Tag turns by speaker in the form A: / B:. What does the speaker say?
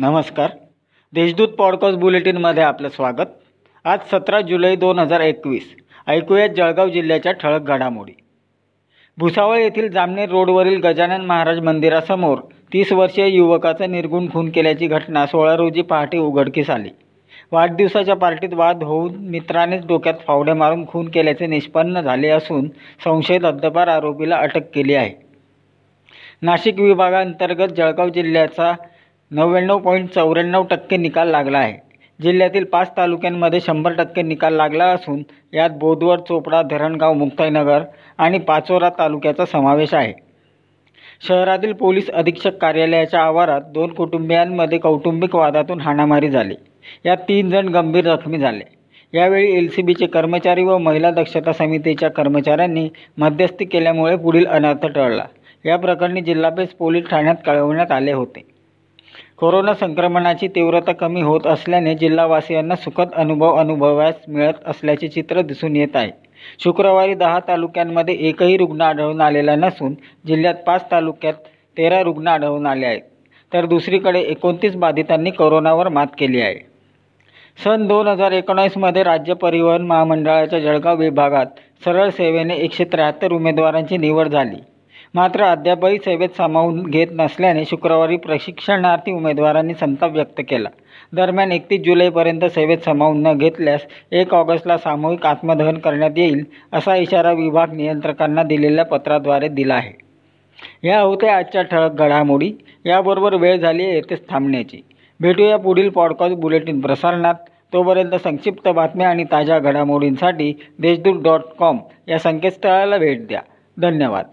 A: नमस्कार. देशदूत पॉडकास्ट बुलेटिनमध्ये आपलं स्वागत. आज सतरा जुलै दोन हजार एकवीस. ऐकूयात जळगाव जिल्ह्याच्या ठळक घडामोडी. भुसावळ येथील जामनेर रोडवरील गजानन महाराज मंदिरासमोर तीस वर्षीय युवकाचा निर्गुण खून केल्याची घटना सोळा रोजी पहाटे उघडकीस आली. वाढदिवसाच्या पार्टीत वाद होऊन मित्रानेच डोक्यात फावडे मारून खून केल्याचे निष्पन्न झाले असून संशयित हद्दपार आरोपीला अटक केली आहे. नाशिक विभागांतर्गत जळगाव जिल्ह्याचा नव्याण्णव पॉईंट चौऱ्याण्णव टक्के निकाल लागला आहे. जिल्ह्यातील पाच तालुक्यांमध्ये शंभर टक्के निकाल लागला असून यात बोदवड चोपडा धरणगाव मुक्ताईनगर आणि पाचोरा तालुक्याचा समावेश आहे. शहरातील पोलीस अधीक्षक कार्यालयाच्या आवारात दोन कुटुंबियांमध्ये कौटुंबिक वादातून हाणामारी झाली. यात तीन जण गंभीर जखमी झाले. यावेळी एल सी बीचे कर्मचारी व महिला दक्षता समितीच्या कर्मचाऱ्यांनी मध्यस्थी केल्यामुळे पुढील अनर्थ टळला. या प्रकरणी जिल्हापेस पोलीस ठाण्यात कळवण्यात आले होते. कोरोना संक्रमणाची तीव्रता कमी होत असल्याने जिल्हावासियांना सुखद अनुभव अनुभवास मिळत असल्याचे चित्र दिसून येत आहे. शुक्रवारी दहा तालुक्यांमध्ये एकही रुग्ण आढळून आलेला नसून जिल्ह्यात पाच तालुक्यात तेरा रुग्ण आढळून आले आहेत. तर दुसरीकडे एकोणतीस बाधितांनी कोरोनावर मात केली आहे. सन दोन हजार एकोणीसमध्ये राज्य परिवहन महामंडळाच्या जळगाव विभागात सरळ सेवेने एकशे त्र्याहत्तर उमेदवारांची निवड झाली. मात्र अद्यापही सेवेत सामावून घेत नसल्याने शुक्रवारी प्रशिक्षणार्थी उमेदवारांनी संताप व्यक्त केला. दरम्यान एकतीस जुलैपर्यंत सेवेत सामावून न घेतल्यास एक ऑगस्टला सामूहिक आत्मदहन करण्यात येईल असा इशारा विभाग नियंत्रकांना दिलेल्या पत्राद्वारे दिला आहे. या होत्या आजच्या ठळक घडामोडी. याबरोबर वेळ झाली आहे येथेच थांबण्याची. भेटूया पुढील पॉडकास्ट बुलेटिन प्रसारणात. तोपर्यंत संक्षिप्त बातम्या आणि ताज्या घडामोडींसाठी देशदूत डॉट कॉम या संकेतस्थळाला भेट द्या. धन्यवाद.